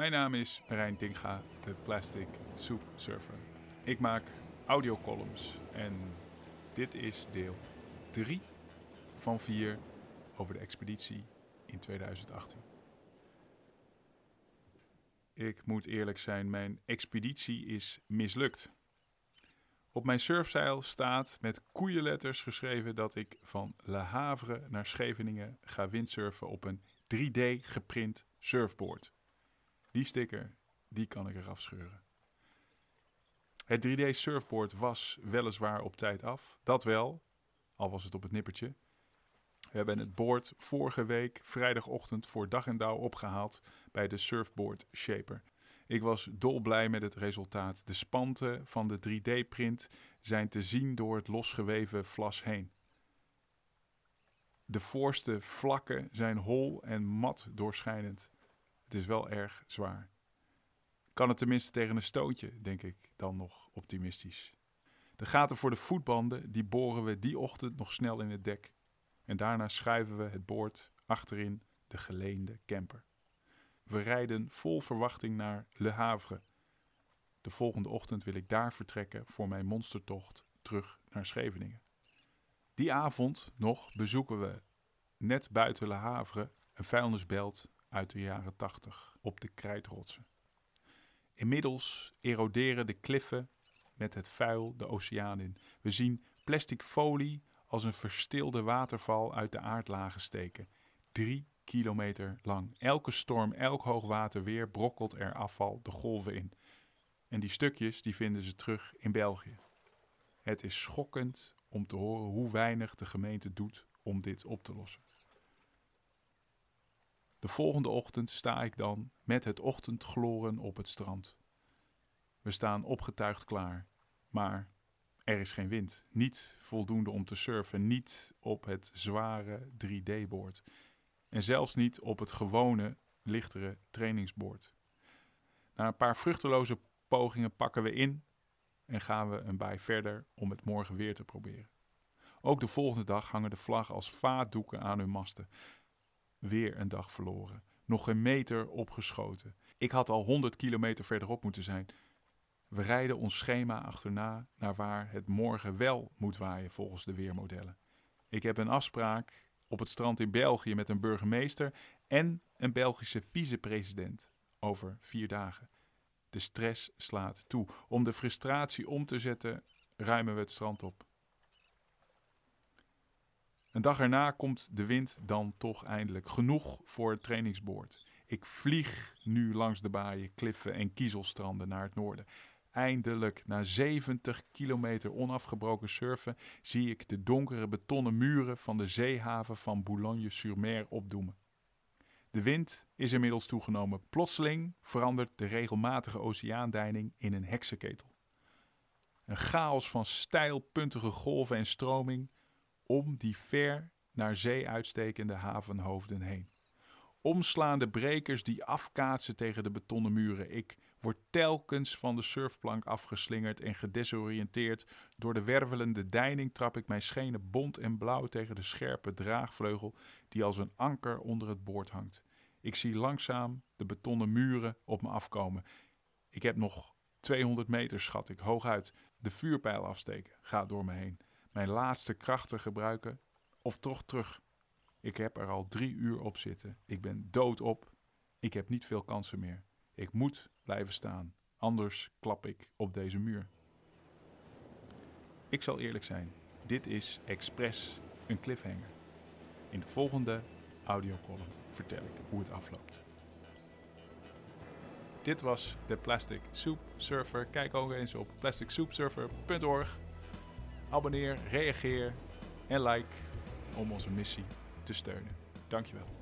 Mijn naam is Marijn Dinga, de Plastic Soup Surfer. Ik maak audiocolumns en dit is deel 3 van 4 over de expeditie in 2018. Ik moet eerlijk zijn, mijn expeditie is mislukt. Op mijn surfzeil staat met koeienletters geschreven dat ik van Le Havre naar Scheveningen ga windsurfen op een 3D geprint surfboard. Die sticker, die kan ik eraf scheuren. Het 3D surfboard was weliswaar op tijd af, dat wel, al was het op het nippertje. We hebben het board vorige week vrijdagochtend voor dag en dauw opgehaald bij de Surfboard Shaper. Ik was dolblij met het resultaat. De spanten van de 3D-print zijn te zien door het losgeweven vlas heen. De voorste vlakken zijn hol en mat doorschijnend. Het is wel erg zwaar. Kan het tenminste tegen een stootje, denk ik dan nog optimistisch. De gaten voor de voetbanden die boren we die ochtend nog snel in het dek. En daarna schuiven we het boord achterin de geleende camper. We rijden vol verwachting naar Le Havre. De volgende ochtend wil ik daar vertrekken voor mijn monstertocht terug naar Scheveningen. Die avond nog bezoeken we net buiten Le Havre een vuilnisbelt uit de jaren 80 op de krijtrotsen. Inmiddels eroderen de kliffen met het vuil de oceaan in. We zien plastic folie als een verstilde waterval uit de aardlagen steken. Drie kilometer lang. Elke storm, elk hoogwater weer brokkelt er afval de golven in. En die stukjes die vinden ze terug in België. Het is schokkend om te horen hoe weinig de gemeente doet om dit op te lossen. De volgende ochtend sta ik dan met het ochtendgloren op het strand. We staan opgetuigd klaar, maar er is geen wind. Niet voldoende om te surfen, niet op het zware 3D-boord. En zelfs niet op het gewone, lichtere trainingsboord. Na een paar vruchteloze pogingen pakken we in en gaan we een bij verder om het morgen weer te proberen. Ook de volgende dag hangen de vlag als vaatdoeken aan hun masten. Weer een dag verloren. Nog een meter opgeschoten. Ik had al 100 kilometer verderop moeten zijn. We rijden ons schema achterna naar waar het morgen wel moet waaien volgens de weermodellen. Ik heb een afspraak op het strand in België met een burgemeester en een Belgische vicepresident over vier dagen. De stress slaat toe. Om de frustratie om te zetten, ruimen we het strand op. Een dag erna komt de wind dan toch eindelijk. Genoeg voor het trainingsboord. Ik vlieg nu langs de baaien, kliffen en kiezelstranden naar het noorden. Eindelijk, na 70 kilometer onafgebroken surfen, zie ik de donkere betonnen muren van de zeehaven van Boulogne-sur-Mer opdoemen. De wind is inmiddels toegenomen. Plotseling verandert de regelmatige oceaandeining in een heksenketel. Een chaos van steilpuntige golven en stroming om die ver naar zee uitstekende havenhoofden heen. Omslaande brekers die afkaatsen tegen de betonnen muren. Ik word telkens van de surfplank afgeslingerd en gedesoriënteerd. Door de wervelende deining trap ik mijn schenen bont en blauw tegen de scherpe draagvleugel die als een anker onder het boord hangt. Ik zie langzaam de betonnen muren op me afkomen. Ik heb nog 200 meter, schat ik, hooguit. De vuurpijl afsteken gaat door me heen. Mijn laatste krachten gebruiken of toch terug. Ik heb er al drie uur op zitten. Ik ben doodop. Ik heb niet veel kansen meer. Ik moet blijven staan, anders klap ik op deze muur. Ik zal eerlijk zijn, dit is expres een cliffhanger. In de volgende audiocolumn vertel ik hoe het afloopt. Dit was de Plastic Soup Surfer. Kijk ook eens op plasticsoupsurfer.org. Abonneer, reageer en like om onze missie te steunen. Dankjewel.